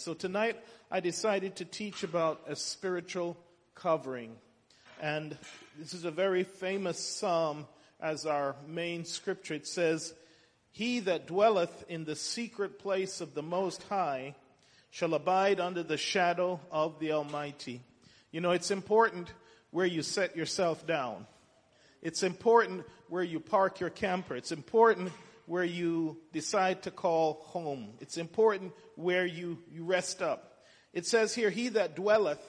So tonight I decided to teach about a spiritual covering. And this is a very famous psalm as our main scripture. It says, He that dwelleth in the secret place of the Most High shall abide under the shadow of the Almighty. You know, it's important where you set yourself down. It's important where you park your camper. It's important where you decide to call home. It's important where you, you rest up. It says here, He that dwelleth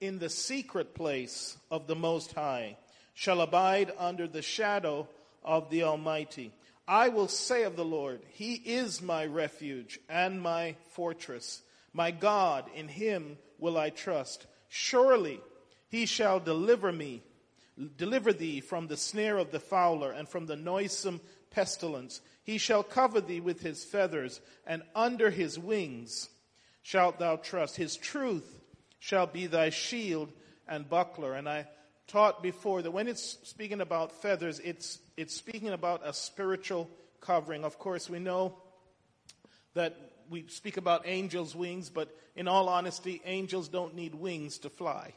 in the secret place of the Most High shall abide under the shadow of the Almighty. I will say of the Lord, He is my refuge and my fortress. My God, in Him will I trust. Surely He shall deliver me, deliver thee from the snare of the fowler and from the noisome pestilence. He shall cover thee with his feathers, and under his wings shalt thou trust. His truth shall be thy shield and buckler. And I taught before that when it's speaking about feathers, it's, it's speaking about a spiritual covering. Of course, we know that we speak about angels' wings, but in all honesty, angels don't need wings to fly.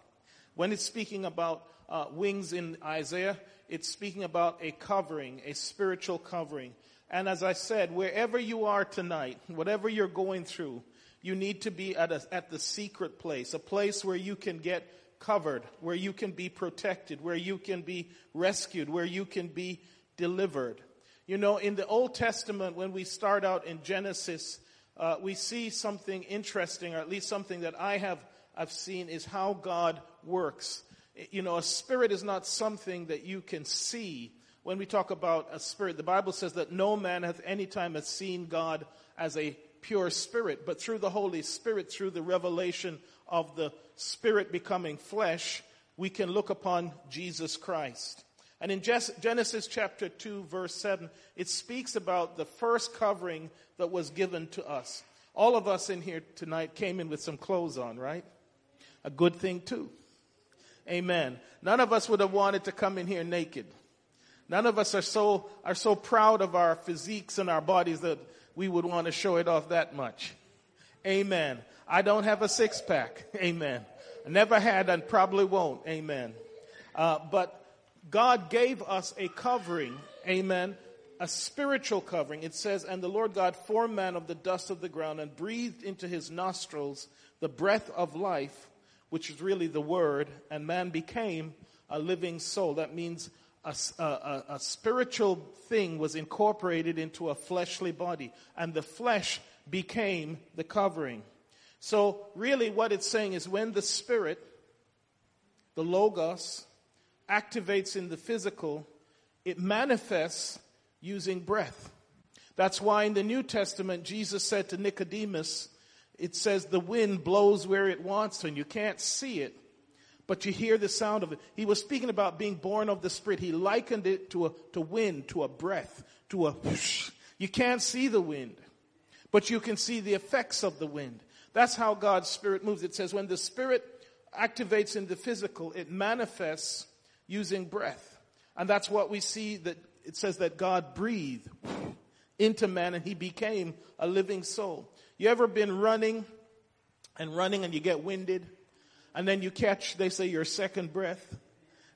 When it's speaking about uh, wings in Isaiah, it's speaking about a covering, a spiritual covering. And as I said, wherever you are tonight, whatever you're going through, you need to be at, a, at the secret place, a place where you can get covered, where you can be protected, where you can be rescued, where you can be delivered. You know, in the Old Testament, when we start out in Genesis, uh, we see something interesting, or at least something that I have I've seen, is how God works. You know, a spirit is not something that you can see when we talk about a spirit, the Bible says that no man hath any time has seen God as a pure spirit, but through the Holy Spirit, through the revelation of the Spirit becoming flesh, we can look upon Jesus Christ. And in Genesis chapter 2 verse 7, it speaks about the first covering that was given to us. All of us in here tonight came in with some clothes on, right? A good thing too. Amen. None of us would have wanted to come in here naked. None of us are so, are so proud of our physiques and our bodies that we would want to show it off that much. Amen. I don't have a six pack. Amen. I never had and probably won't. Amen. Uh, but God gave us a covering. Amen. A spiritual covering. It says, and the Lord God formed man of the dust of the ground and breathed into his nostrils the breath of life, which is really the word, and man became a living soul. That means a, a, a, spiritual thing was incorporated into a fleshly body, and the flesh became the covering. So, really, what it's saying is when the spirit, the Logos, activates in the physical, it manifests using breath. That's why in the New Testament, Jesus said to Nicodemus, it says the wind blows where it wants and you can't see it, but you hear the sound of it. He was speaking about being born of the Spirit. He likened it to a to wind, to a breath, to a whoosh. You can't see the wind, but you can see the effects of the wind. That's how God's Spirit moves. It says when the Spirit activates in the physical, it manifests using breath. And that's what we see that it says that God breathed into man and he became a living soul. You ever been running and running and you get winded? And then you catch, they say, your second breath,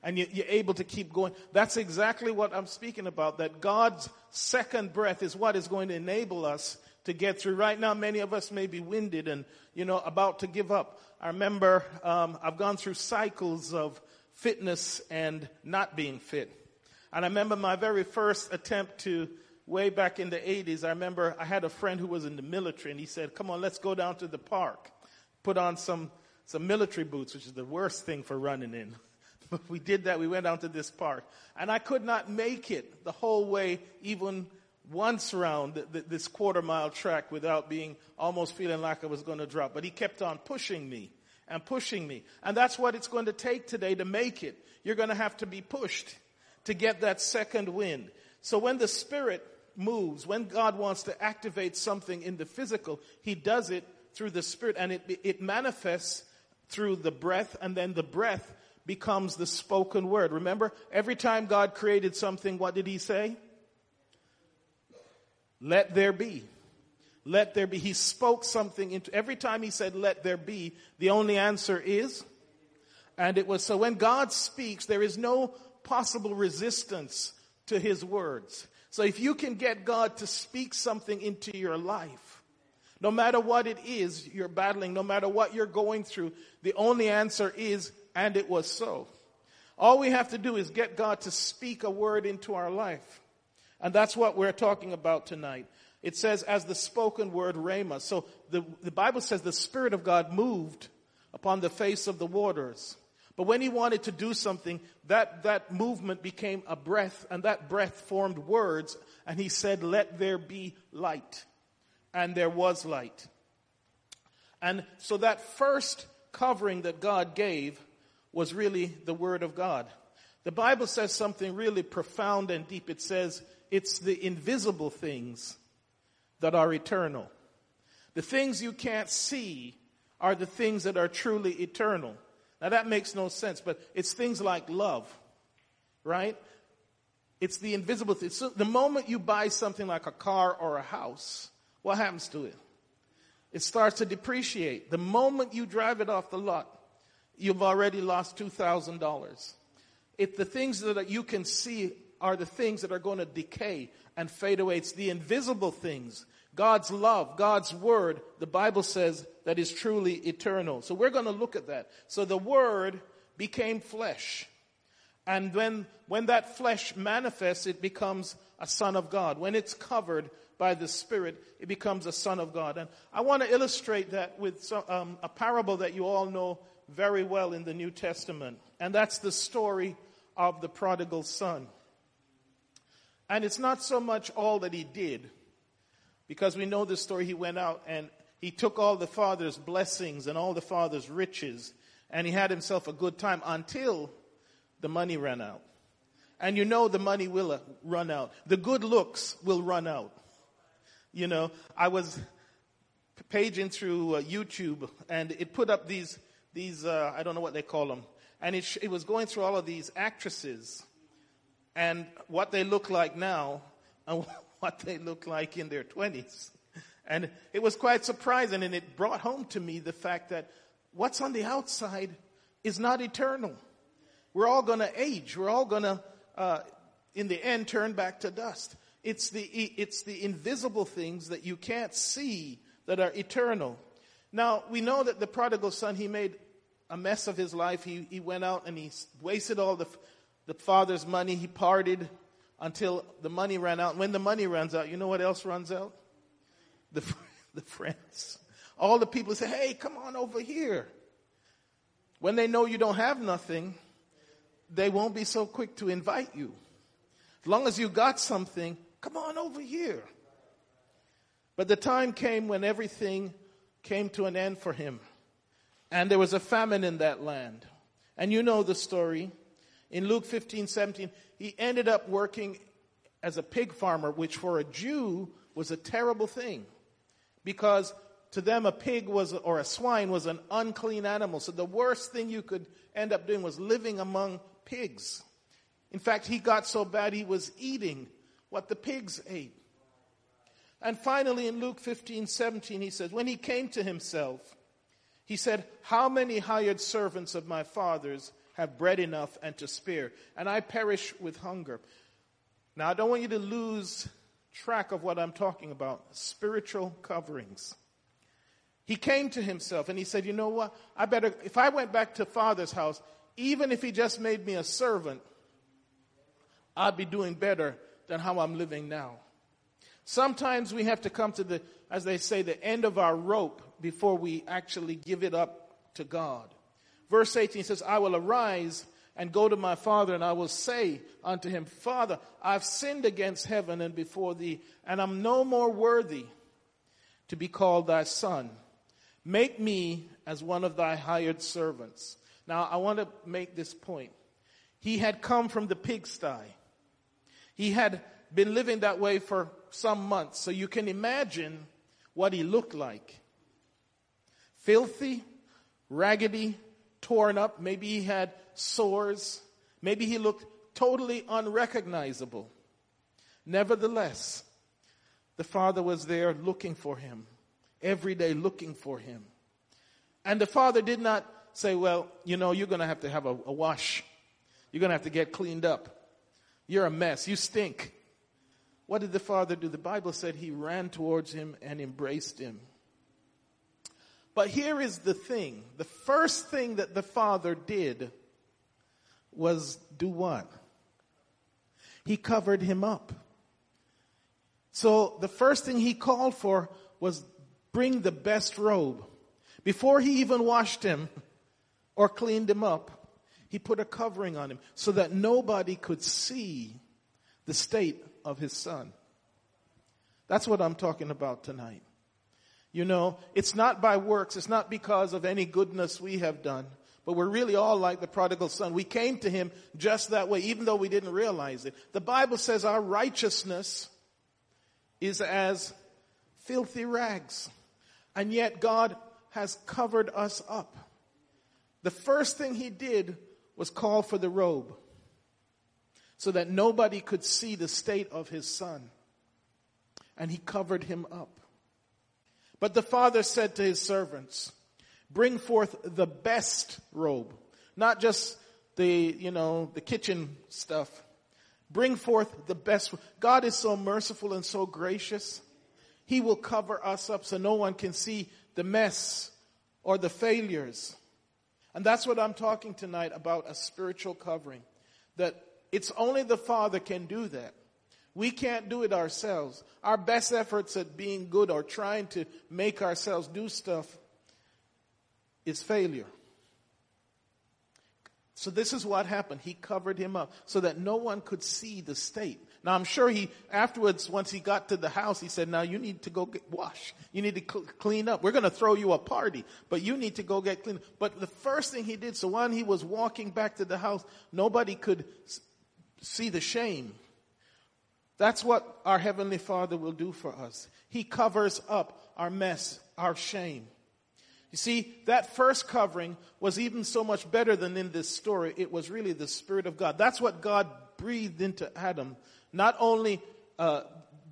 and you, are able to keep going. That's exactly what I'm speaking about, that God's second breath is what is going to enable us to get through. Right now, many of us may be winded and, you know, about to give up. I remember um, I've gone through cycles of fitness and not being fit. And I remember my very first attempt to, way back in the 80s, I remember I had a friend who was in the military and he said, come on, let's go down to the park. Put on some some military boots, which is the worst thing for running in. But we did that. We went out to this park. And I could not make it the whole way, even once around th- th- this quarter mile track without being almost feeling like I was going to drop. But he kept on pushing me and pushing me. And that's what it's going to take today to make it. You're going to have to be pushed to get that second wind. So when the Spirit moves, when God wants to activate something in the physical, He does it through the Spirit and it, it manifests through the breath, and then the breath becomes the spoken word. Remember, every time God created something, what did he say? Let there be. let there be. He spoke something into, every time he said, let there be, the only answer is, and it was so when God speaks, there is no possible resistance to his words. So if you can get God to speak something into your life, no matter what it is you're battling, no matter what you're going through, the only answer is, and it was so. All we have to do is get God to speak a word into our life. And that's what we're talking about tonight. It says, as the spoken word rhema. So the, the Bible says the Spirit of God moved upon the face of the waters. But when he wanted to do something, that, that movement became a breath, and that breath formed words, and he said, Let there be light. And there was light. And so that first covering that God gave was really the Word of God. The Bible says something really profound and deep. It says, It's the invisible things that are eternal. The things you can't see are the things that are truly eternal. Now that makes no sense, but it's things like love, right? It's the invisible thing. So the moment you buy something like a car or a house, what happens to it? It starts to depreciate. The moment you drive it off the lot, you've already lost $2,000. If the things that you can see are the things that are going to decay and fade away, it's the invisible things God's love, God's word, the Bible says that is truly eternal. So we're going to look at that. So the word became flesh. And when, when that flesh manifests, it becomes a son of God. When it's covered by the Spirit, it becomes a son of God. And I want to illustrate that with some, um, a parable that you all know very well in the New Testament. And that's the story of the prodigal son. And it's not so much all that he did, because we know the story. He went out and he took all the father's blessings and all the father's riches and he had himself a good time until the money ran out. And you know the money will uh, run out. The good looks will run out. You know, I was paging through uh, YouTube and it put up these, these, uh, I don't know what they call them. And it, sh- it was going through all of these actresses and what they look like now and what they look like in their 20s. And it was quite surprising, and it brought home to me the fact that what's on the outside is not eternal. We're all going to age. We're all going to, uh, in the end, turn back to dust. It's the, it's the invisible things that you can't see that are eternal. Now, we know that the prodigal son, he made a mess of his life. He, he went out and he wasted all the, the father's money. He partied until the money ran out. When the money runs out, you know what else runs out? The, the friends. All the people say, hey, come on over here. When they know you don't have nothing, they won't be so quick to invite you. As long as you got something, come on over here. But the time came when everything came to an end for him. And there was a famine in that land. And you know the story. In Luke 15, 17, he ended up working as a pig farmer, which for a Jew was a terrible thing. Because to them a pig was, or a swine was an unclean animal. So the worst thing you could end up doing was living among pigs. In fact, he got so bad he was eating what the pigs ate. And finally in Luke 15, 17, he says, when he came to himself, he said, how many hired servants of my father's have bread enough and to spare, and I perish with hunger. Now, I don't want you to lose track of what I'm talking about spiritual coverings. He came to himself and he said, You know what? I better, if I went back to father's house, even if he just made me a servant, I'd be doing better than how I'm living now. Sometimes we have to come to the, as they say, the end of our rope before we actually give it up to God. Verse 18 says, I will arise and go to my father, and I will say unto him, Father, I've sinned against heaven and before thee, and I'm no more worthy to be called thy son. Make me as one of thy hired servants. Now, I want to make this point. He had come from the pigsty. He had been living that way for some months, so you can imagine what he looked like. Filthy, raggedy, torn up. Maybe he had sores. Maybe he looked totally unrecognizable. Nevertheless, the Father was there looking for him, every day looking for him. And the Father did not say, well, you know, you're going to have to have a, a wash. You're going to have to get cleaned up. You're a mess. You stink. What did the Father do? The Bible said he ran towards him and embraced him. But here is the thing. The first thing that the Father did was do what? He covered him up. So the first thing he called for was bring the best robe. Before he even washed him or cleaned him up, he put a covering on him so that nobody could see the state of his son. That's what I'm talking about tonight. You know, it's not by works. It's not because of any goodness we have done. But we're really all like the prodigal son. We came to him just that way, even though we didn't realize it. The Bible says our righteousness is as filthy rags. And yet God has covered us up. The first thing he did was called for the robe so that nobody could see the state of his son. And he covered him up. But the father said to his servants, bring forth the best robe, not just the, you know, the kitchen stuff. Bring forth the best. God is so merciful and so gracious. He will cover us up so no one can see the mess or the failures. And that's what I'm talking tonight about a spiritual covering. That it's only the Father can do that. We can't do it ourselves. Our best efforts at being good or trying to make ourselves do stuff is failure. So this is what happened. He covered him up so that no one could see the state. Now I'm sure he, afterwards, once he got to the house, he said, now you need to go get wash. You need to cl- clean up. We're going to throw you a party, but you need to go get clean. But the first thing he did, so when he was walking back to the house, nobody could see the shame. That's what our Heavenly Father will do for us. He covers up our mess, our shame. You see, that first covering was even so much better than in this story. It was really the Spirit of God. That's what God breathed into Adam. Not only uh,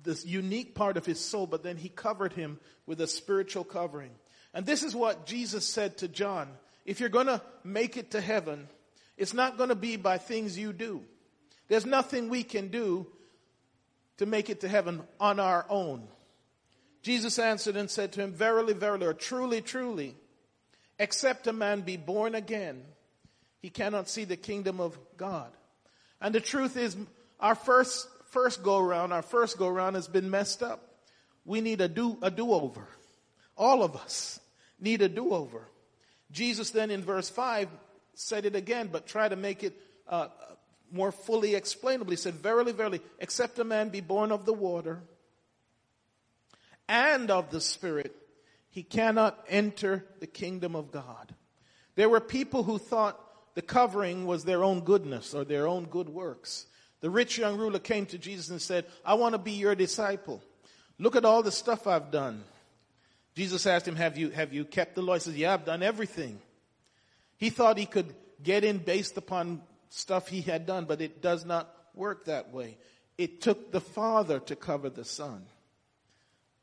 this unique part of his soul, but then he covered him with a spiritual covering. And this is what Jesus said to John. If you're going to make it to heaven, it's not going to be by things you do. There's nothing we can do to make it to heaven on our own. Jesus answered and said to him, Verily, verily, or truly, truly, except a man be born again, he cannot see the kingdom of God. And the truth is, our first, first go around, our first go around has been messed up. We need a do, a do-over. All of us need a do-over. Jesus then in verse 5 said it again, but try to make it uh, more fully explainable. He said, Verily, verily, except a man be born of the water and of the Spirit, he cannot enter the kingdom of God. There were people who thought the covering was their own goodness or their own good works. The rich young ruler came to Jesus and said, I want to be your disciple. Look at all the stuff I've done. Jesus asked him, have you, have you kept the law? He says, yeah, I've done everything. He thought he could get in based upon stuff he had done, but it does not work that way. It took the Father to cover the Son.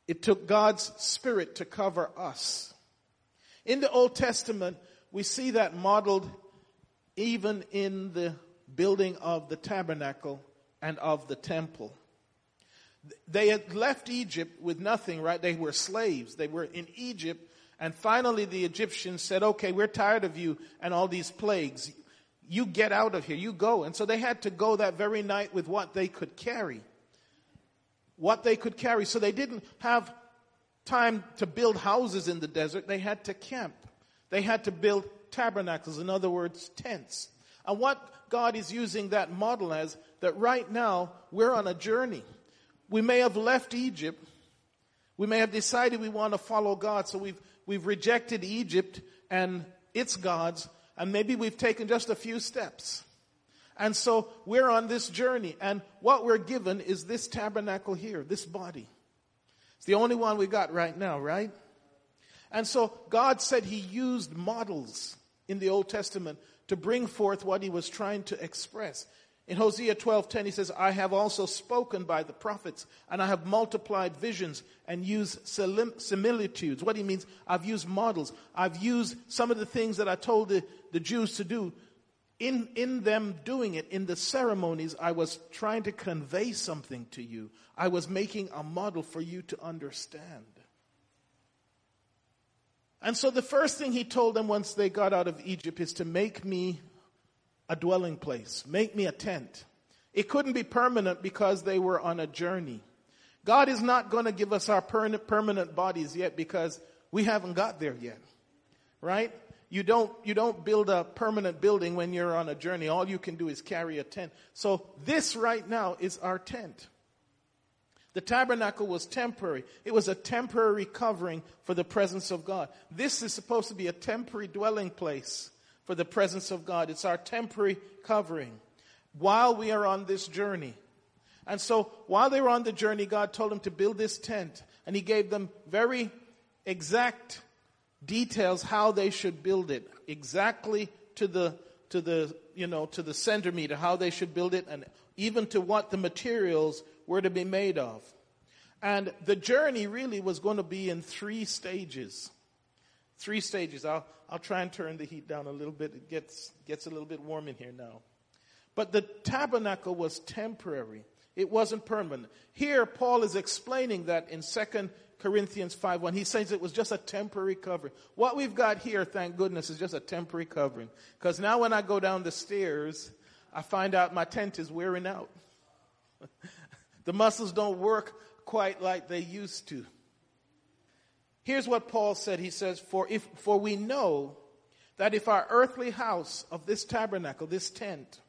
It took God's Spirit to cover us. In the Old Testament, we see that modeled even in the building of the tabernacle and of the temple. They had left Egypt with nothing, right? They were slaves. They were in Egypt. And finally the Egyptians said, okay, we're tired of you and all these plagues you get out of here, you go. And so they had to go that very night with what they could carry. What they could carry. So they didn't have time to build houses in the desert. They had to camp. They had to build tabernacles, in other words, tents. And what God is using that model as, that right now we're on a journey. We may have left Egypt. We may have decided we want to follow God, so we've, we've rejected Egypt and its gods, and maybe we've taken just a few steps. And so we're on this journey and what we're given is this tabernacle here, this body. It's the only one we got right now, right? And so God said he used models in the Old Testament to bring forth what he was trying to express. In Hosea 12:10 he says, "I have also spoken by the prophets, and I have multiplied visions and used similitudes." What he means, I've used models. I've used some of the things that I told the, the Jews to do. In, in them doing it, in the ceremonies, I was trying to convey something to you. I was making a model for you to understand. And so the first thing he told them once they got out of Egypt is to make me a dwelling place, make me a tent. It couldn't be permanent because they were on a journey. God is not going to give us our permanent bodies yet because we haven't got there yet. Right? You don't, you don't build a permanent building when you're on a journey. All you can do is carry a tent. So this right now is our tent. The tabernacle was temporary. It was a temporary covering for the presence of God. This is supposed to be a temporary dwelling place for the presence of God. It's our temporary covering while we are on this journey. And so while they were on the journey, God told them to build this tent and he gave them very exact details how they should build it exactly to the to the you know to the centimeter how they should build it and even to what the materials were to be made of and the journey really was going to be in three stages three stages i'll I'll try and turn the heat down a little bit. It gets, gets a little bit warm in here now. But the tabernacle was temporary. It wasn't permanent. Here, Paul is explaining that in 2 Corinthians 5 1. He says it was just a temporary covering. What we've got here, thank goodness, is just a temporary covering. Because now when I go down the stairs, I find out my tent is wearing out. the muscles don't work quite like they used to. Here's what Paul said. He says, for if, for we know that if our earthly house of this tabernacle, this tent,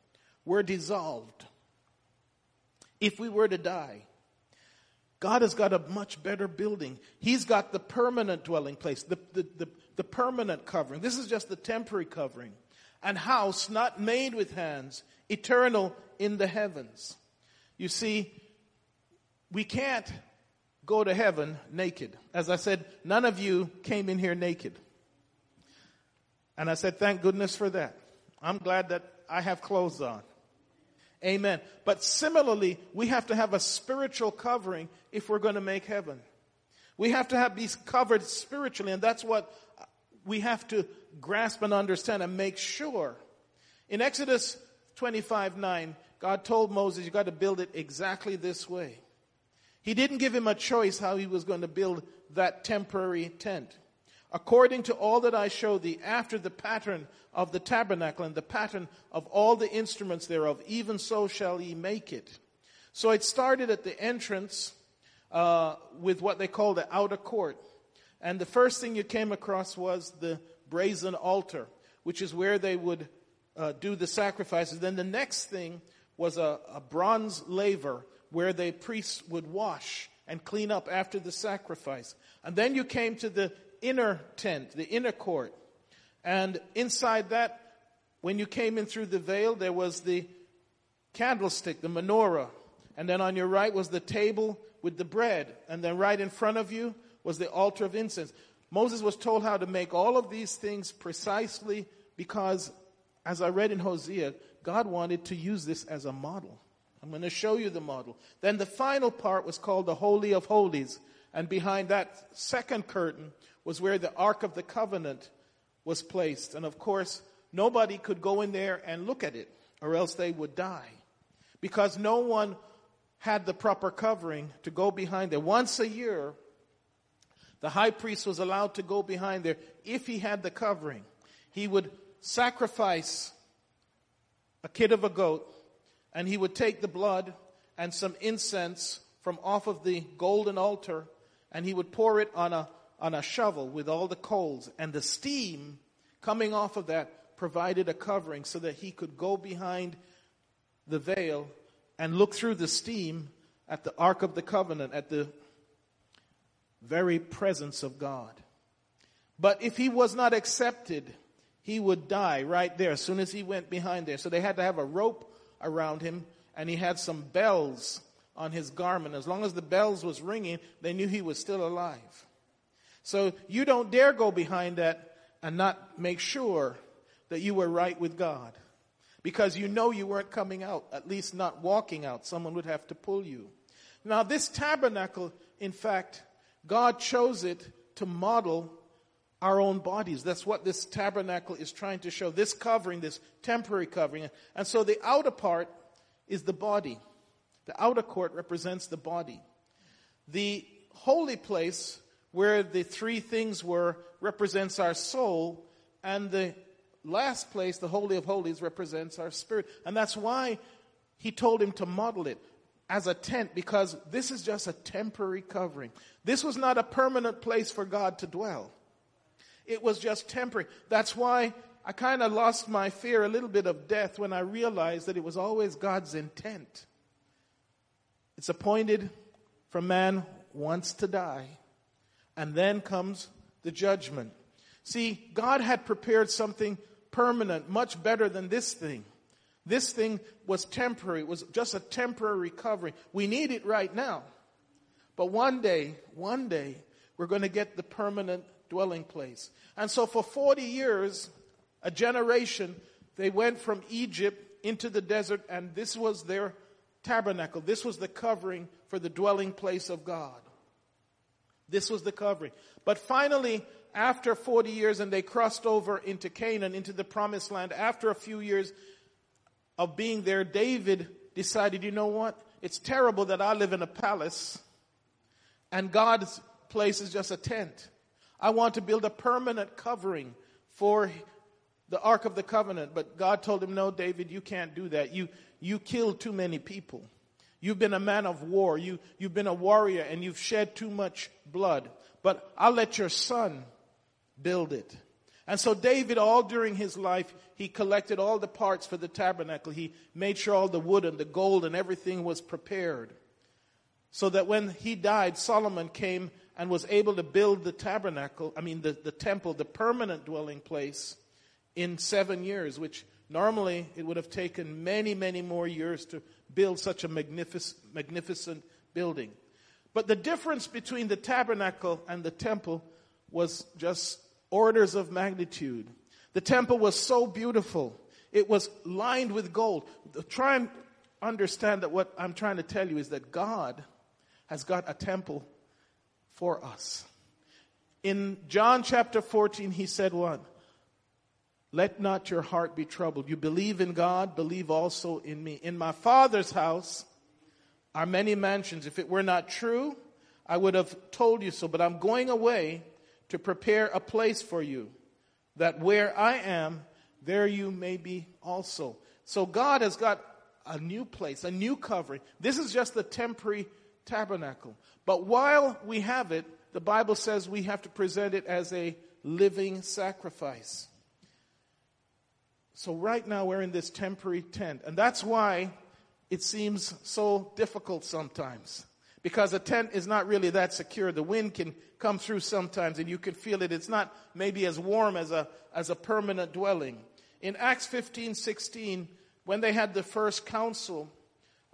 were dissolved, if we were to die, God has got a much better building. He's got the permanent dwelling place, the, the, the, the permanent covering. This is just the temporary covering. And house not made with hands, eternal in the heavens. You see, we can't go to heaven naked. As I said, none of you came in here naked. And I said, thank goodness for that. I'm glad that I have clothes on. Amen. But similarly, we have to have a spiritual covering if we're going to make heaven. We have to have be covered spiritually, and that's what we have to grasp and understand and make sure. In Exodus 25 9, God told Moses, you got to build it exactly this way. He didn't give him a choice how he was going to build that temporary tent. According to all that I show thee, after the pattern of the tabernacle and the pattern of all the instruments thereof, even so shall ye make it. So it started at the entrance uh, with what they call the outer court. And the first thing you came across was the brazen altar, which is where they would uh, do the sacrifices. Then the next thing was a, a bronze laver where the priests would wash and clean up after the sacrifice. And then you came to the inner tent, the inner court. And inside that, when you came in through the veil, there was the candlestick, the menorah. And then on your right was the table with the bread. And then right in front of you was the altar of incense. Moses was told how to make all of these things precisely because, as I read in Hosea, God wanted to use this as a model. I'm going to show you the model. Then the final part was called the Holy of Holies. And behind that second curtain was where the Ark of the Covenant was placed. And of course, nobody could go in there and look at it, or else they would die. Because no one had the proper covering to go behind there. Once a year, the high priest was allowed to go behind there if he had the covering. He would sacrifice a kid of a goat and he would take the blood and some incense from off of the golden altar and he would pour it on a, on a shovel with all the coals and the steam coming off of that provided a covering so that he could go behind the veil and look through the steam at the Ark of the Covenant, at the very presence of God. But if he was not accepted, he would die right there as soon as he went behind there. So they had to have a rope around him, and he had some bells on his garment. As long as the bells was ringing, they knew he was still alive. So you don't dare go behind that and not make sure that you were right with God. because you know you weren't coming out, at least not walking out. Someone would have to pull you. Now, this tabernacle, in fact, God chose it to model our own bodies. That's what this tabernacle is trying to show. This covering, this temporary covering. And so the outer part is the body. The outer court represents the body. The holy place, where the three things were, represents our soul. And the last place, the Holy of Holies, represents our spirit. And that's why he told him to model it as a tent, because this is just a temporary covering. This was not a permanent place for God to dwell. It was just temporary. That's why I kind of lost my fear a little bit of death when I realized that it was always God's intent. It's appointed for man once to die, and then comes the judgment. See, God had prepared something permanent, much better than this thing. This thing was temporary. It was just a temporary recovery. We need it right now. But one day, one day, we're going to get the permanent dwelling place. And so for 40 years, a generation, they went from Egypt into the desert, and this was their tabernacle. This was the covering for the dwelling place of God. This was the covering. But finally, after 40 years, and they crossed over into Canaan, into the promised land, after a few years of being there, David decided, you know what? It's terrible that I live in a palace and God's place is just a tent. I want to build a permanent covering for the Ark of the Covenant. But God told him, No, David, you can't do that. You, you killed too many people. You've been a man of war. You, you've been a warrior and you've shed too much blood. But I'll let your son build it. And so David, all during his life, he collected all the parts for the tabernacle. He made sure all the wood and the gold and everything was prepared. So that when he died, Solomon came and was able to build the tabernacle, I mean, the, the temple, the permanent dwelling place, in seven years, which normally it would have taken many, many more years to build such a magnificent, magnificent building. But the difference between the tabernacle and the temple was just orders of magnitude. The temple was so beautiful. It was lined with gold. Try and understand that what I'm trying to tell you is that God has got a temple for us. In John chapter 14, he said what? Let not your heart be troubled. You believe in God, believe also in me. In my Father's house are many mansions. If it were not true, I would have told you so. But I'm going away to prepare a place for you, that where I am, there you may be also. So God has got a new place, a new covering. This is just the temporary tabernacle. But while we have it, the Bible says we have to present it as a living sacrifice. So right now we're in this temporary tent. And that's why it seems so difficult sometimes. Because a tent is not really that secure. The wind can come through sometimes and you can feel it. It's not maybe as warm as a, as a permanent dwelling. In Acts 15, 16, when they had the first council,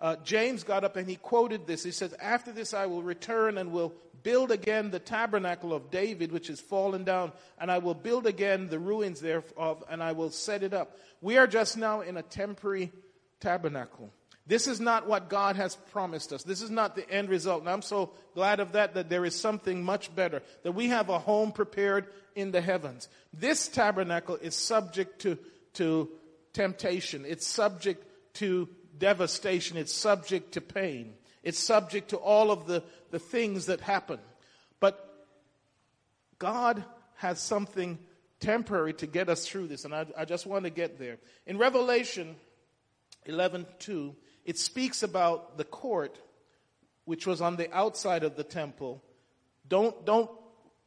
uh, James got up and he quoted this. He says, After this I will return and will build again the tabernacle of David, which is fallen down, and I will build again the ruins thereof, and I will set it up. We are just now in a temporary tabernacle. This is not what God has promised us. This is not the end result. And I'm so glad of that, that there is something much better, that we have a home prepared in the heavens. This tabernacle is subject to, to temptation. It's subject to devastation. It's subject to pain. It's subject to all of the, the things that happen. But God has something temporary to get us through this, and I, I just want to get there. In Revelation 11:2, it speaks about the court, which was on the outside of the temple. Don't, don't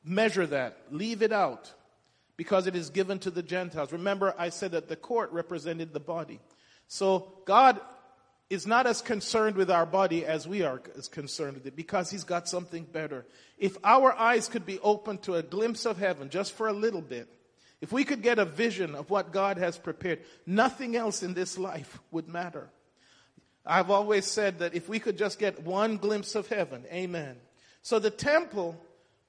measure that. Leave it out because it is given to the Gentiles. Remember, I said that the court represented the body. So God is not as concerned with our body as we are as concerned with it because he's got something better. If our eyes could be open to a glimpse of heaven just for a little bit, if we could get a vision of what God has prepared, nothing else in this life would matter. I've always said that if we could just get one glimpse of heaven, amen. So the temple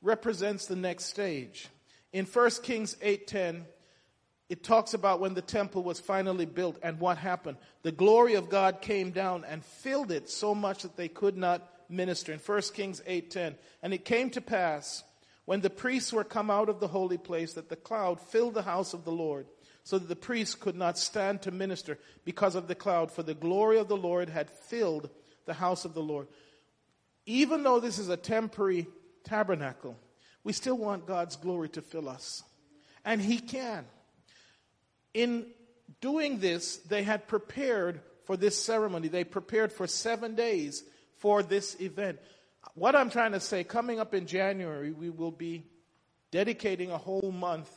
represents the next stage. In 1 Kings 8:10, it talks about when the temple was finally built and what happened. The glory of God came down and filled it so much that they could not minister. In 1 Kings 8:10, and it came to pass when the priests were come out of the holy place that the cloud filled the house of the Lord, so that the priests could not stand to minister because of the cloud, for the glory of the Lord had filled the house of the Lord. Even though this is a temporary tabernacle, we still want God's glory to fill us. And He can. In doing this, they had prepared for this ceremony. They prepared for seven days for this event. What I'm trying to say, coming up in January, we will be dedicating a whole month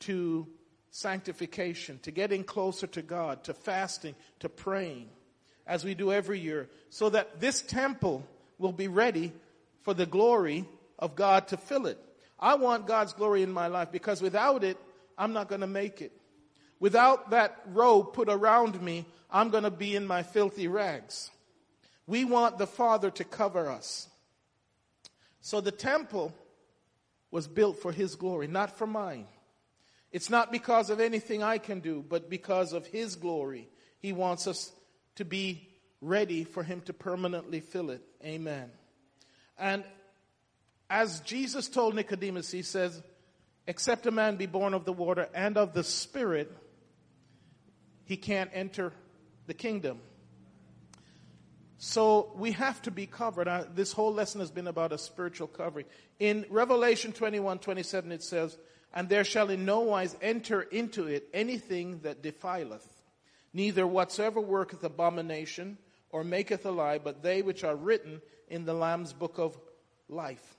to sanctification, to getting closer to God, to fasting, to praying, as we do every year, so that this temple will be ready for the glory of God to fill it. I want God's glory in my life because without it, I'm not going to make it. Without that robe put around me, I'm going to be in my filthy rags. We want the Father to cover us. So the temple was built for His glory, not for mine. It's not because of anything I can do, but because of His glory. He wants us to be ready for Him to permanently fill it. Amen. And as Jesus told Nicodemus, He says, Except a man be born of the water and of the Spirit, he can't enter the kingdom. So we have to be covered. Uh, this whole lesson has been about a spiritual covering. In Revelation 21 27, it says, And there shall in no wise enter into it anything that defileth, neither whatsoever worketh abomination or maketh a lie, but they which are written in the Lamb's book of life.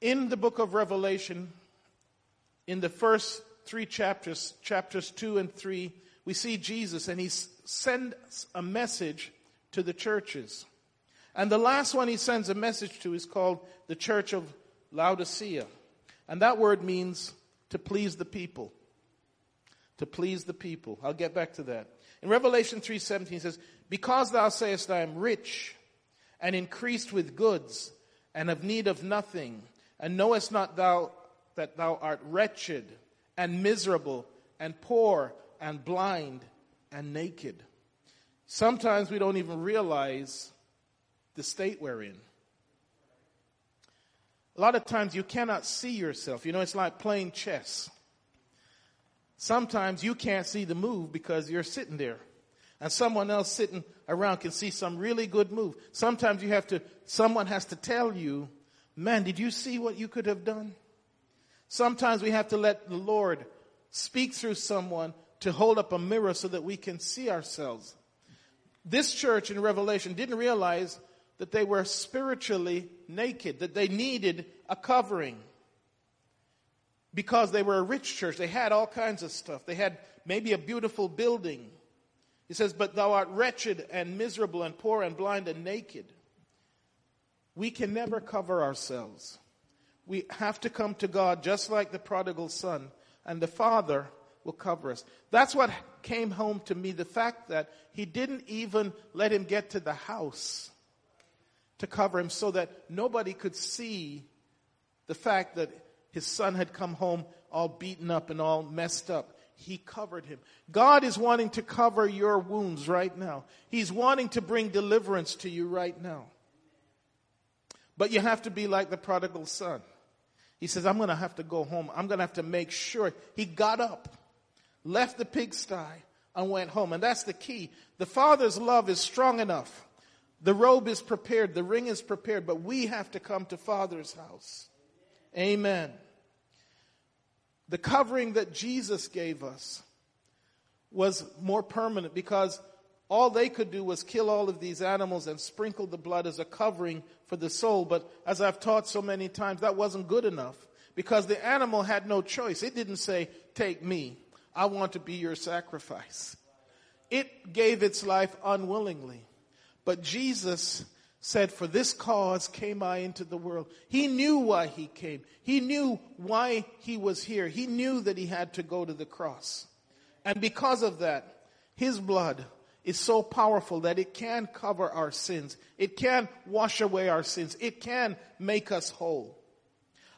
In the book of Revelation, in the first three chapters, chapters 2 and 3, we see Jesus and he sends a message to the churches. And the last one he sends a message to is called the Church of Laodicea. And that word means to please the people. To please the people. I'll get back to that. In Revelation 3:17 it says, "Because thou sayest I am rich and increased with goods and have need of nothing, and knowest not thou that thou art wretched and miserable and poor and blind and naked." Sometimes we don't even realize the state we're in. A lot of times you cannot see yourself. You know, it's like playing chess. Sometimes you can't see the move because you're sitting there. And someone else sitting around can see some really good move. Sometimes you have to, someone has to tell you, man, did you see what you could have done? Sometimes we have to let the Lord speak through someone to hold up a mirror so that we can see ourselves. This church in Revelation didn't realize that they were spiritually naked, that they needed a covering. Because they were a rich church. They had all kinds of stuff. They had maybe a beautiful building. He says, But thou art wretched and miserable and poor and blind and naked. We can never cover ourselves. We have to come to God just like the prodigal son. And the Father will cover us. That's what came home to me the fact that he didn't even let him get to the house to cover him so that nobody could see the fact that his son had come home all beaten up and all messed up. He covered him. God is wanting to cover your wounds right now. He's wanting to bring deliverance to you right now. But you have to be like the prodigal son. He says, I'm going to have to go home. I'm going to have to make sure. He got up left the pigsty, and went home. And that's the key. The Father's love is strong enough. The robe is prepared, the ring is prepared, but we have to come to Father's house. Amen. The covering that Jesus gave us was more permanent because all they could do was kill all of these animals and sprinkle the blood as a covering for the soul. But as I've taught so many times, that wasn't good enough because the animal had no choice. It didn't say, take me. I want to be your sacrifice. It gave its life unwillingly. But Jesus said, For this cause came I into the world. He knew why he came. He knew why he was here. He knew that he had to go to the cross. And because of that, his blood is so powerful that it can cover our sins. It can wash away our sins. It can make us whole.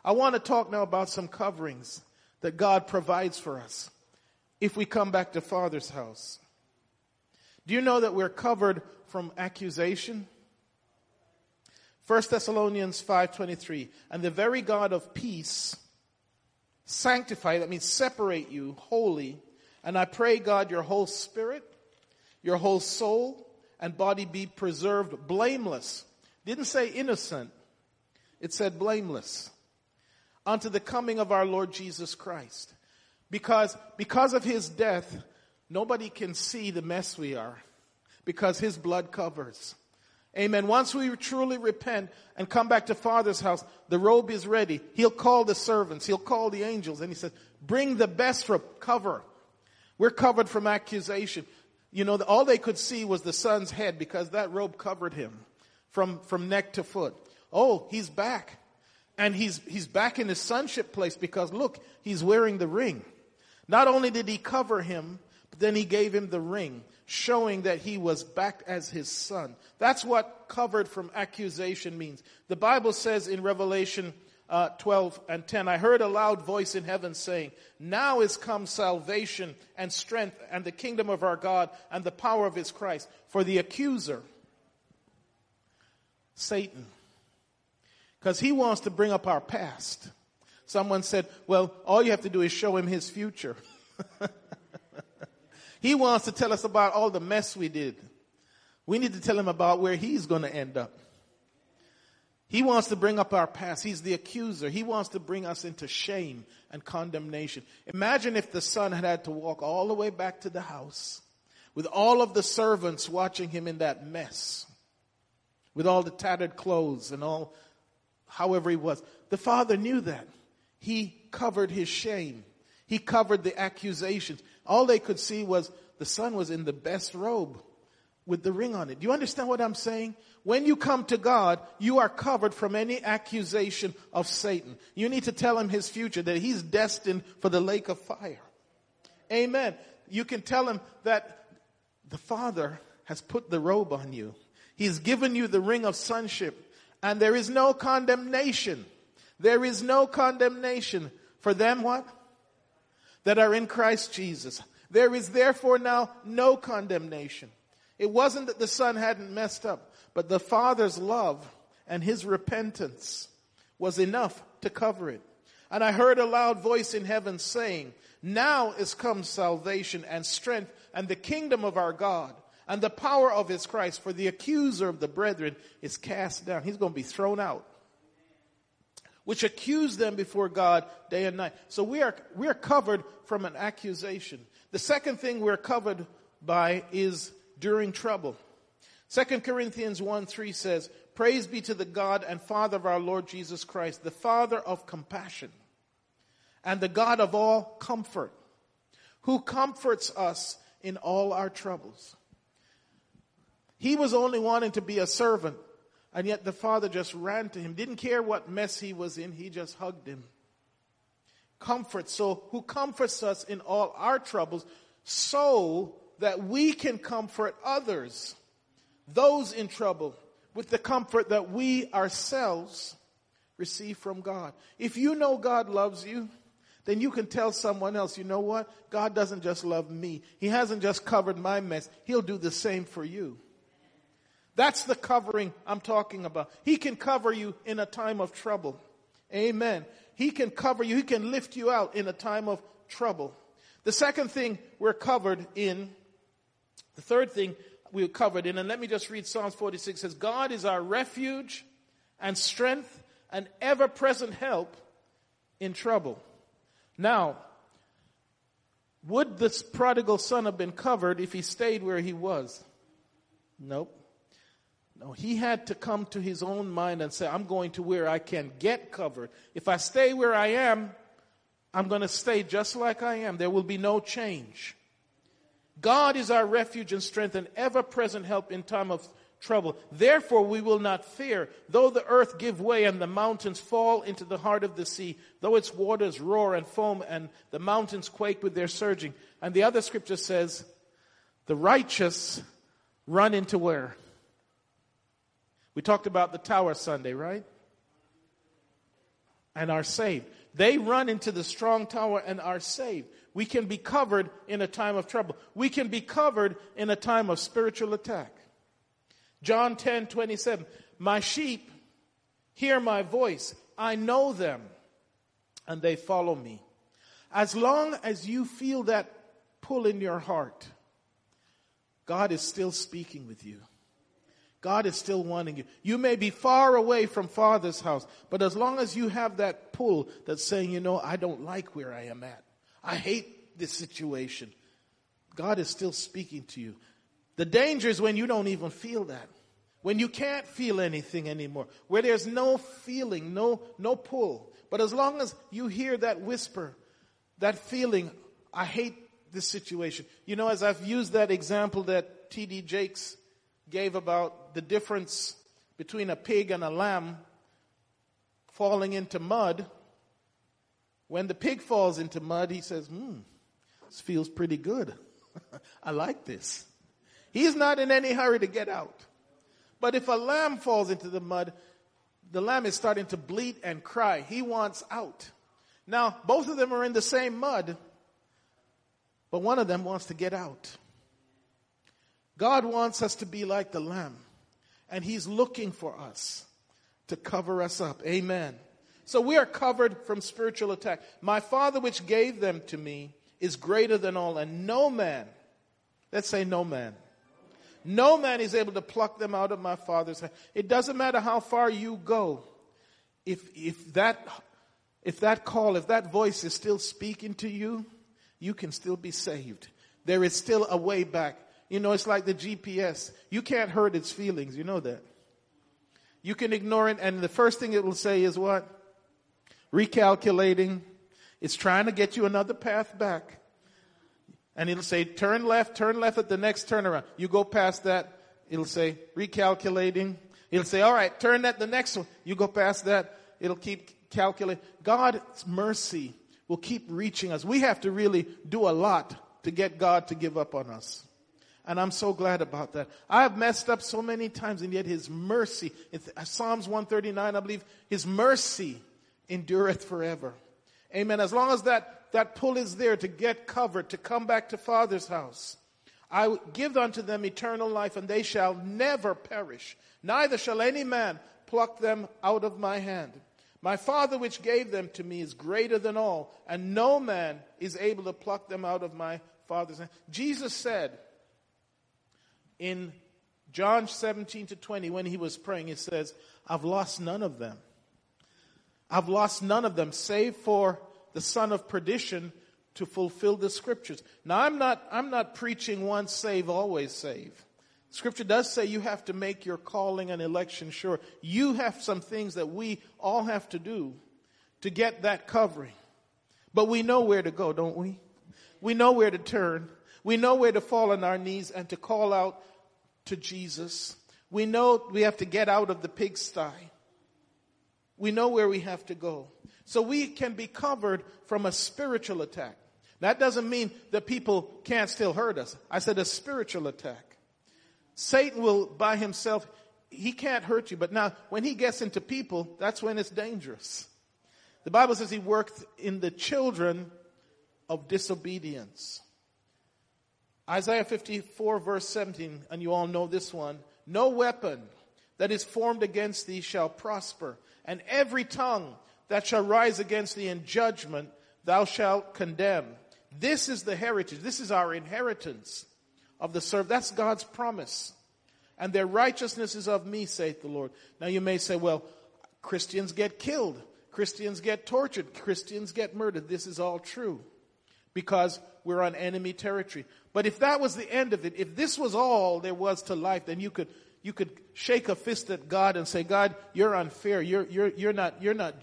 I want to talk now about some coverings that God provides for us if we come back to Father's house. Do you know that we're covered from accusation? 1 Thessalonians 5:23 and the very God of peace sanctify that means separate you wholly. And I pray God your whole spirit your whole soul and body be preserved blameless. Didn't say innocent. It said blameless. Unto the coming of our Lord Jesus Christ because because of his death nobody can see the mess we are because his blood covers Amen. Once we truly repent and come back to Father's house, the robe is ready. He'll call the servants. He'll call the angels. And he says, bring the best robe, cover. We're covered from accusation. You know, all they could see was the son's head because that robe covered him from, from neck to foot. Oh, he's back. And he's, he's back in his sonship place because look, he's wearing the ring. Not only did he cover him, but then he gave him the ring showing that he was back as his son. That's what covered from accusation means. The Bible says in Revelation uh, 12 and 10, I heard a loud voice in heaven saying, Now is come salvation and strength and the kingdom of our God and the power of his Christ. For the accuser, Satan, because he wants to bring up our past. Someone said, Well, all you have to do is show him his future. He wants to tell us about all the mess we did. We need to tell him about where he's going to end up. He wants to bring up our past. He's the accuser. He wants to bring us into shame and condemnation. Imagine if the son had had to walk all the way back to the house with all of the servants watching him in that mess, with all the tattered clothes and all, however he was. The father knew that. He covered his shame. He covered the accusations. All they could see was the son was in the best robe with the ring on it. Do you understand what I'm saying? When you come to God, you are covered from any accusation of Satan. You need to tell him his future, that he's destined for the lake of fire. Amen. You can tell him that the Father has put the robe on you. He's given you the ring of sonship and there is no condemnation. There is no condemnation for them what? that are in Christ Jesus. There is therefore now no condemnation. It wasn't that the son hadn't messed up, but the father's love and his repentance was enough to cover it. And I heard a loud voice in heaven saying, now is come salvation and strength and the kingdom of our God and the power of his Christ for the accuser of the brethren is cast down. He's going to be thrown out which accuse them before God day and night. So we are, we are covered from an accusation. The second thing we're covered by is during trouble. 2 Corinthians 1 3 says, Praise be to the God and Father of our Lord Jesus Christ, the Father of compassion and the God of all comfort, who comforts us in all our troubles. He was only wanting to be a servant and yet the father just ran to him, didn't care what mess he was in, he just hugged him. Comfort, so who comforts us in all our troubles so that we can comfort others, those in trouble, with the comfort that we ourselves receive from God. If you know God loves you, then you can tell someone else, you know what? God doesn't just love me. He hasn't just covered my mess. He'll do the same for you. That's the covering I'm talking about. He can cover you in a time of trouble. Amen. He can cover you. He can lift you out in a time of trouble. The second thing we're covered in, the third thing we're covered in, and let me just read Psalms 46 says, God is our refuge and strength and ever present help in trouble. Now, would this prodigal son have been covered if he stayed where he was? Nope. No, he had to come to his own mind and say, I'm going to where I can get covered. If I stay where I am, I'm going to stay just like I am. There will be no change. God is our refuge and strength and ever present help in time of trouble. Therefore we will not fear, though the earth give way and the mountains fall into the heart of the sea, though its waters roar and foam and the mountains quake with their surging. And the other scripture says, the righteous run into where? We talked about the tower Sunday, right? And are saved. They run into the strong tower and are saved. We can be covered in a time of trouble. We can be covered in a time of spiritual attack. John 10 27. My sheep hear my voice. I know them and they follow me. As long as you feel that pull in your heart, God is still speaking with you. God is still wanting you. You may be far away from Father's house, but as long as you have that pull that's saying, you know, I don't like where I am at. I hate this situation. God is still speaking to you. The danger is when you don't even feel that. When you can't feel anything anymore. Where there's no feeling, no, no pull. But as long as you hear that whisper, that feeling, I hate this situation. You know, as I've used that example that T.D. Jakes gave about the difference between a pig and a lamb falling into mud. When the pig falls into mud, he says, hmm, this feels pretty good. I like this. He's not in any hurry to get out. But if a lamb falls into the mud, the lamb is starting to bleat and cry. He wants out. Now, both of them are in the same mud, but one of them wants to get out. God wants us to be like the lamb, and He's looking for us to cover us up. Amen. So we are covered from spiritual attack. My Father, which gave them to me, is greater than all, and no man, let's say no man, no man is able to pluck them out of my Father's hand. It doesn't matter how far you go. If, if that, if that call, if that voice is still speaking to you, you can still be saved. There is still a way back. You know, it's like the GPS. You can't hurt its feelings. You know that. You can ignore it, and the first thing it will say is what? Recalculating. It's trying to get you another path back. And it'll say, turn left, turn left at the next turnaround. You go past that, it'll say, recalculating. It'll say, all right, turn at the next one. You go past that, it'll keep calculating. God's mercy will keep reaching us. We have to really do a lot to get God to give up on us. And I'm so glad about that. I have messed up so many times and yet His mercy, uh, Psalms 139, I believe, His mercy endureth forever. Amen. As long as that, that pull is there to get covered, to come back to Father's house. I give unto them eternal life and they shall never perish. Neither shall any man pluck them out of my hand. My Father which gave them to me is greater than all, and no man is able to pluck them out of my Father's hand. Jesus said, in John 17 to 20, when he was praying, he says, I've lost none of them. I've lost none of them, save for the son of perdition to fulfill the scriptures. Now I'm not, I'm not preaching once save, always save. Scripture does say you have to make your calling and election sure. You have some things that we all have to do to get that covering. But we know where to go, don't we? We know where to turn. We know where to fall on our knees and to call out to Jesus. We know we have to get out of the pigsty. We know where we have to go. So we can be covered from a spiritual attack. That doesn't mean that people can't still hurt us. I said a spiritual attack. Satan will by himself, he can't hurt you. But now when he gets into people, that's when it's dangerous. The Bible says he worked in the children of disobedience. Isaiah 54 verse 17, and you all know this one. No weapon that is formed against thee shall prosper, and every tongue that shall rise against thee in judgment thou shalt condemn. This is the heritage. This is our inheritance of the servant. That's God's promise. And their righteousness is of me, saith the Lord. Now you may say, well, Christians get killed. Christians get tortured. Christians get murdered. This is all true because we're on enemy territory. But if that was the end of it, if this was all there was to life, then you could, you could shake a fist at God and say, God, you're unfair. You're, you're, you're not, you're not,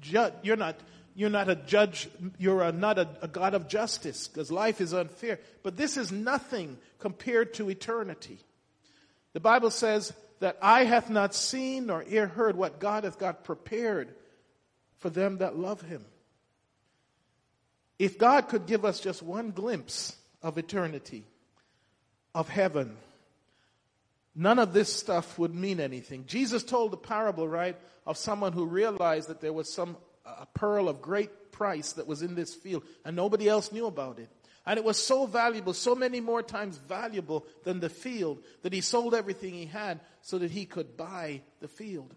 ju- you're not, you're not a judge. You're a, not a, a God of justice because life is unfair. But this is nothing compared to eternity. The Bible says that eye hath not seen nor ear heard what God hath got prepared for them that love him. If God could give us just one glimpse of eternity, of heaven, none of this stuff would mean anything. Jesus told the parable, right, of someone who realized that there was some a pearl of great price that was in this field, and nobody else knew about it. And it was so valuable, so many more times valuable than the field, that he sold everything he had so that he could buy the field.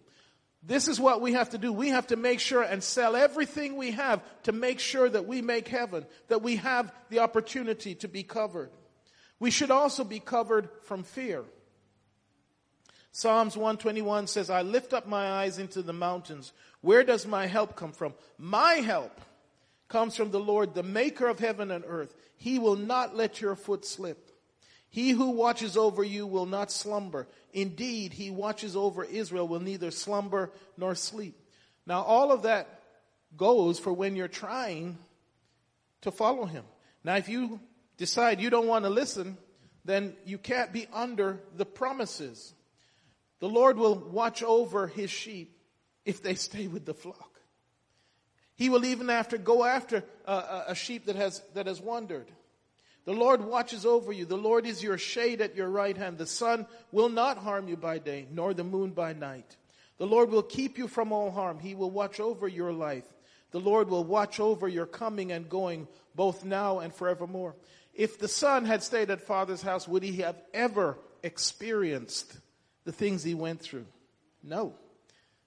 This is what we have to do. We have to make sure and sell everything we have to make sure that we make heaven, that we have the opportunity to be covered. We should also be covered from fear. Psalms 121 says, I lift up my eyes into the mountains. Where does my help come from? My help comes from the Lord, the maker of heaven and earth. He will not let your foot slip. He who watches over you will not slumber. Indeed, he watches over Israel will neither slumber nor sleep. Now, all of that goes for when you're trying to follow him. Now, if you decide you don't want to listen, then you can't be under the promises. The Lord will watch over his sheep if they stay with the flock. He will even after go after a, a sheep that has, that has wandered. The Lord watches over you. The Lord is your shade at your right hand. The sun will not harm you by day, nor the moon by night. The Lord will keep you from all harm. He will watch over your life. The Lord will watch over your coming and going, both now and forevermore. If the son had stayed at father's house, would he have ever experienced the things he went through? No.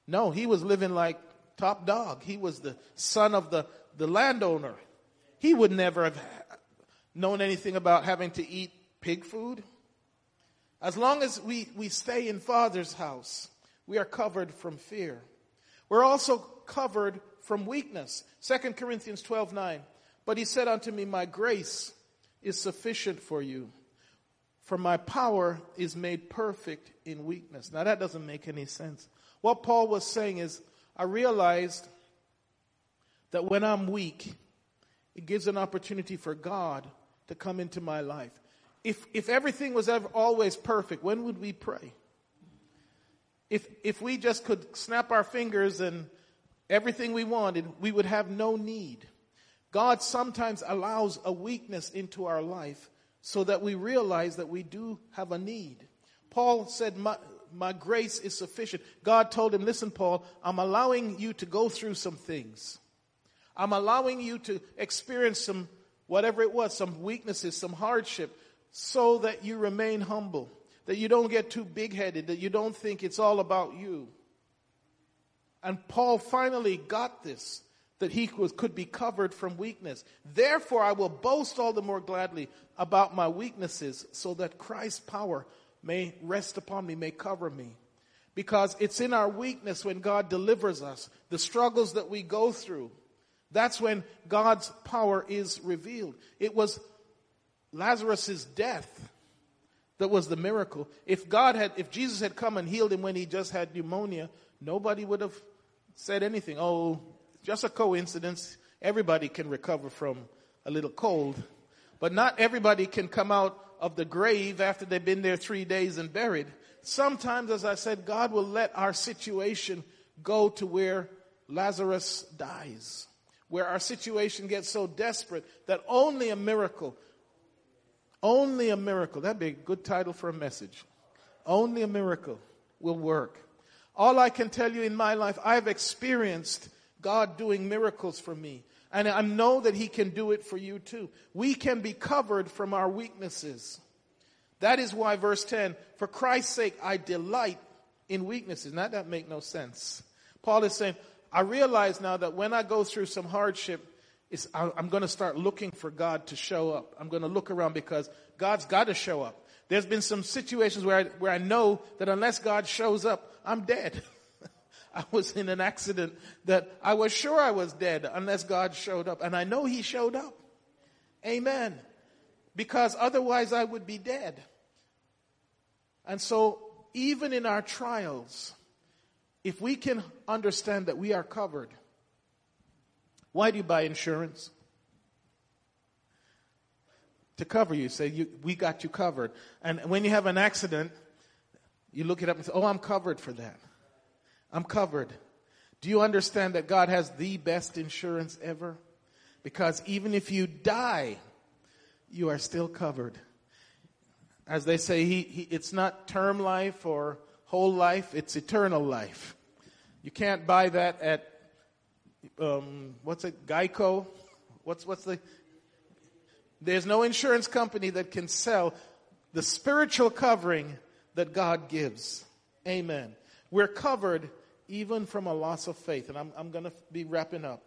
No, he was living like top dog. He was the son of the, the landowner. He would never have known anything about having to eat pig food. As long as we, we stay in Father's house, we are covered from fear. We're also covered from weakness. 2 Corinthians 12 9. But he said unto me, My grace is sufficient for you, for my power is made perfect in weakness. Now that doesn't make any sense. What Paul was saying is, I realized that when I'm weak, it gives an opportunity for God to come into my life. If, if everything was ever, always perfect, when would we pray? If, if we just could snap our fingers and everything we wanted, we would have no need. God sometimes allows a weakness into our life so that we realize that we do have a need. Paul said, my, my grace is sufficient. God told him, listen, Paul, I'm allowing you to go through some things. I'm allowing you to experience some whatever it was, some weaknesses, some hardship, so that you remain humble, that you don't get too big headed, that you don't think it's all about you. And Paul finally got this, that he could be covered from weakness. Therefore, I will boast all the more gladly about my weaknesses, so that Christ's power may rest upon me, may cover me. Because it's in our weakness when God delivers us, the struggles that we go through, that's when God's power is revealed. It was Lazarus' death that was the miracle. If God had, if Jesus had come and healed him when he just had pneumonia, nobody would have said anything. Oh, just a coincidence. Everybody can recover from a little cold, but not everybody can come out of the grave after they've been there three days and buried. Sometimes, as I said, God will let our situation go to where Lazarus dies where our situation gets so desperate that only a miracle, only a miracle, that'd be a good title for a message. Only a miracle will work. All I can tell you in my life, I've experienced God doing miracles for me. And I know that He can do it for you too. We can be covered from our weaknesses. That is why verse 10, for Christ's sake, I delight in weaknesses. Now that make no sense. Paul is saying, I realize now that when I go through some hardship, I'm going to start looking for God to show up. I'm going to look around because God's got to show up. There's been some situations where I, where I know that unless God shows up, I'm dead. I was in an accident that I was sure I was dead unless God showed up. And I know He showed up. Amen. Because otherwise I would be dead. And so even in our trials, if we can understand that we are covered, why do you buy insurance? To cover you. Say, you, we got you covered. And when you have an accident, you look it up and say, oh, I'm covered for that. I'm covered. Do you understand that God has the best insurance ever? Because even if you die, you are still covered. As they say, he, he, it's not term life or whole life, it's eternal life. You can't buy that at um, what's it, Geico? What's, what's the, there's no insurance company that can sell the spiritual covering that God gives. Amen. We're covered even from a loss of faith. And I'm, I'm going to be wrapping up.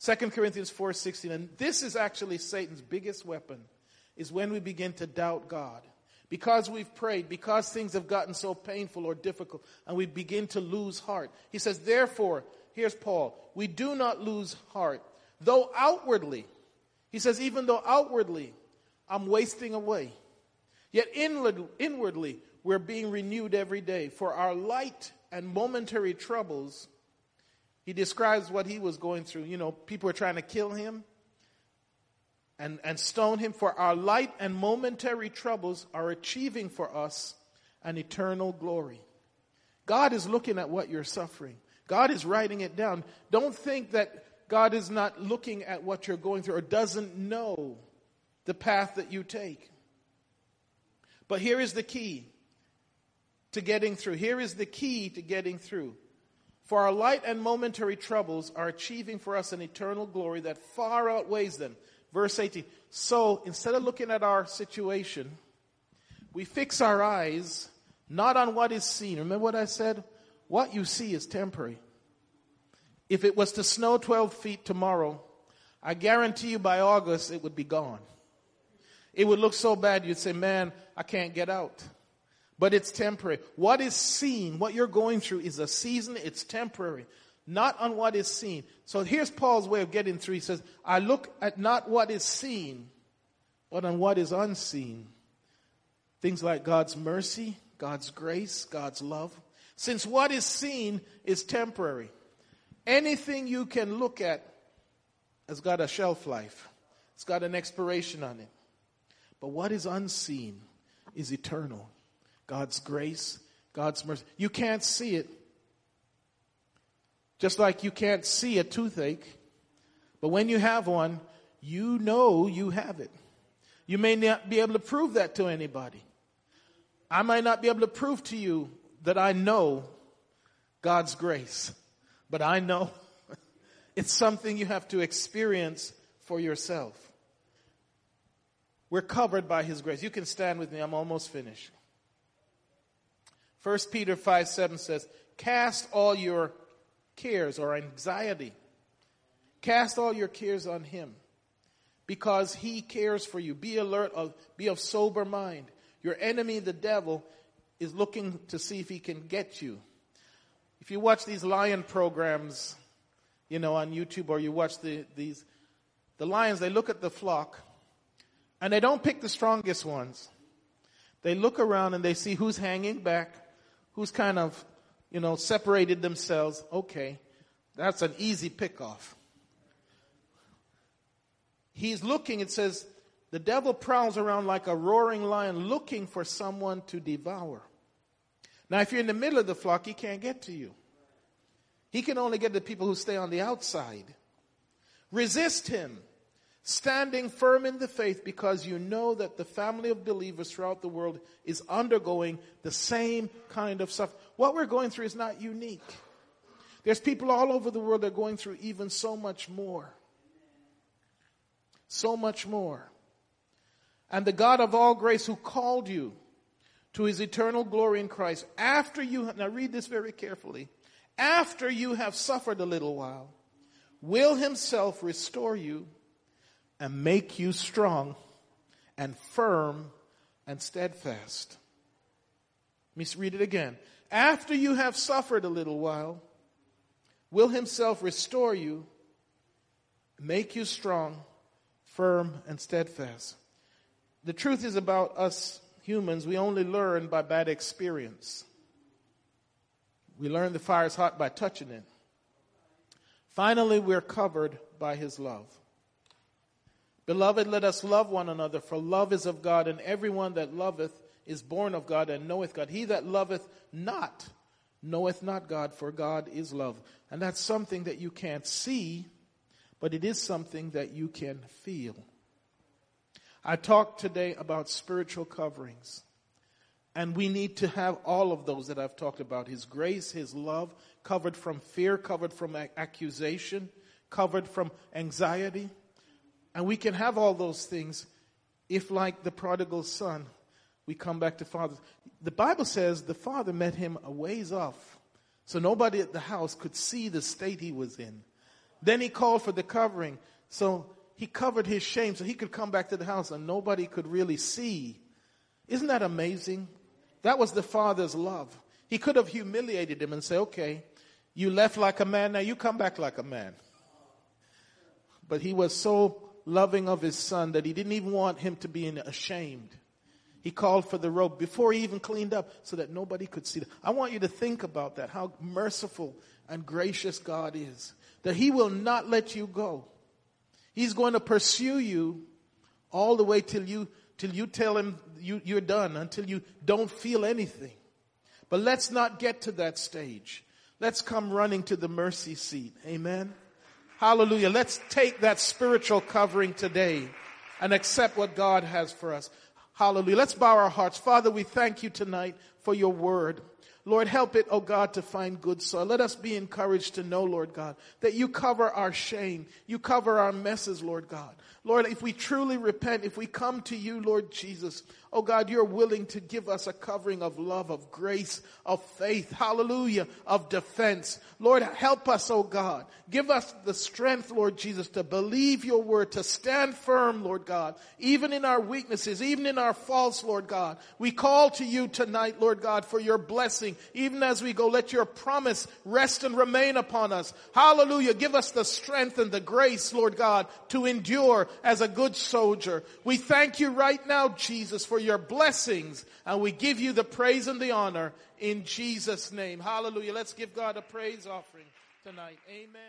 2 Corinthians 4:16 and this is actually Satan's biggest weapon is when we begin to doubt God. Because we've prayed, because things have gotten so painful or difficult and we begin to lose heart. He says therefore, here's Paul, we do not lose heart, though outwardly. He says even though outwardly I'm wasting away, yet inward, inwardly we're being renewed every day for our light and momentary troubles he describes what he was going through. You know, people were trying to kill him and, and stone him. For our light and momentary troubles are achieving for us an eternal glory. God is looking at what you're suffering. God is writing it down. Don't think that God is not looking at what you're going through or doesn't know the path that you take. But here is the key to getting through. Here is the key to getting through. For our light and momentary troubles are achieving for us an eternal glory that far outweighs them. Verse 18. So instead of looking at our situation, we fix our eyes not on what is seen. Remember what I said? What you see is temporary. If it was to snow 12 feet tomorrow, I guarantee you by August it would be gone. It would look so bad you'd say, man, I can't get out but it's temporary. What is seen, what you're going through is a season, it's temporary, not on what is seen. So here's Paul's way of getting through. He says, I look at not what is seen, but on what is unseen. Things like God's mercy, God's grace, God's love. Since what is seen is temporary, anything you can look at has got a shelf life. It's got an expiration on it. But what is unseen is eternal. God's grace, God's mercy. You can't see it. Just like you can't see a toothache. But when you have one, you know you have it. You may not be able to prove that to anybody. I might not be able to prove to you that I know God's grace, but I know it's something you have to experience for yourself. We're covered by His grace. You can stand with me. I'm almost finished. 1 Peter 5 7 says, Cast all your cares or anxiety. Cast all your cares on him because he cares for you. Be alert, of, be of sober mind. Your enemy, the devil, is looking to see if he can get you. If you watch these lion programs, you know, on YouTube or you watch the, these, the lions, they look at the flock and they don't pick the strongest ones. They look around and they see who's hanging back who's kind of, you know, separated themselves, okay, that's an easy pickoff. He's looking, it says, the devil prowls around like a roaring lion looking for someone to devour. Now, if you're in the middle of the flock, he can't get to you. He can only get the people who stay on the outside. Resist him standing firm in the faith because you know that the family of believers throughout the world is undergoing the same kind of stuff. What we're going through is not unique. There's people all over the world that are going through even so much more. So much more. And the God of all grace who called you to his eternal glory in Christ after you, now read this very carefully, after you have suffered a little while, will himself restore you and make you strong and firm and steadfast. Let me read it again. After you have suffered a little while, will himself restore you, make you strong, firm, and steadfast. The truth is about us humans, we only learn by bad experience. We learn the fire is hot by touching it. Finally, we're covered by his love. Beloved, let us love one another, for love is of God, and everyone that loveth is born of God and knoweth God. He that loveth not knoweth not God, for God is love. And that's something that you can't see, but it is something that you can feel. I talked today about spiritual coverings. And we need to have all of those that I've talked about. His grace, His love, covered from fear, covered from accusation, covered from anxiety. And we can have all those things if like the prodigal son, we come back to father. The Bible says the father met him a ways off. So nobody at the house could see the state he was in. Then he called for the covering. So he covered his shame so he could come back to the house and nobody could really see. Isn't that amazing? That was the father's love. He could have humiliated him and say, okay, you left like a man, now you come back like a man. But he was so loving of his son that he didn't even want him to be ashamed. He called for the robe before he even cleaned up so that nobody could see. I want you to think about that, how merciful and gracious God is. That he will not let you go. He's going to pursue you all the way till you till you tell him you, you're done, until you don't feel anything. But let's not get to that stage. Let's come running to the mercy seat. Amen. Hallelujah. Let's take that spiritual covering today and accept what God has for us. Hallelujah. Let's bow our hearts. Father, we thank you tonight for your word. Lord, help it, oh God, to find good soil. Let us be encouraged to know, Lord God, that you cover our shame. You cover our messes, Lord God. Lord, if we truly repent, if we come to you, Lord Jesus, oh God, you're willing to give us a covering of love, of grace, of faith, hallelujah, of defense. Lord, help us, oh God. Give us the strength, Lord Jesus, to believe your word, to stand firm, Lord God, even in our weaknesses, even in our faults, Lord God. We call to you tonight, Lord God, for your Even as we go, let your promise rest and remain upon us. Hallelujah. Give us the strength and the grace, Lord God, to endure as a good soldier. We thank you right now, Jesus, for your blessings, and we give you the praise and the honor in Jesus' name. Hallelujah. Let's give God a praise offering tonight. Amen.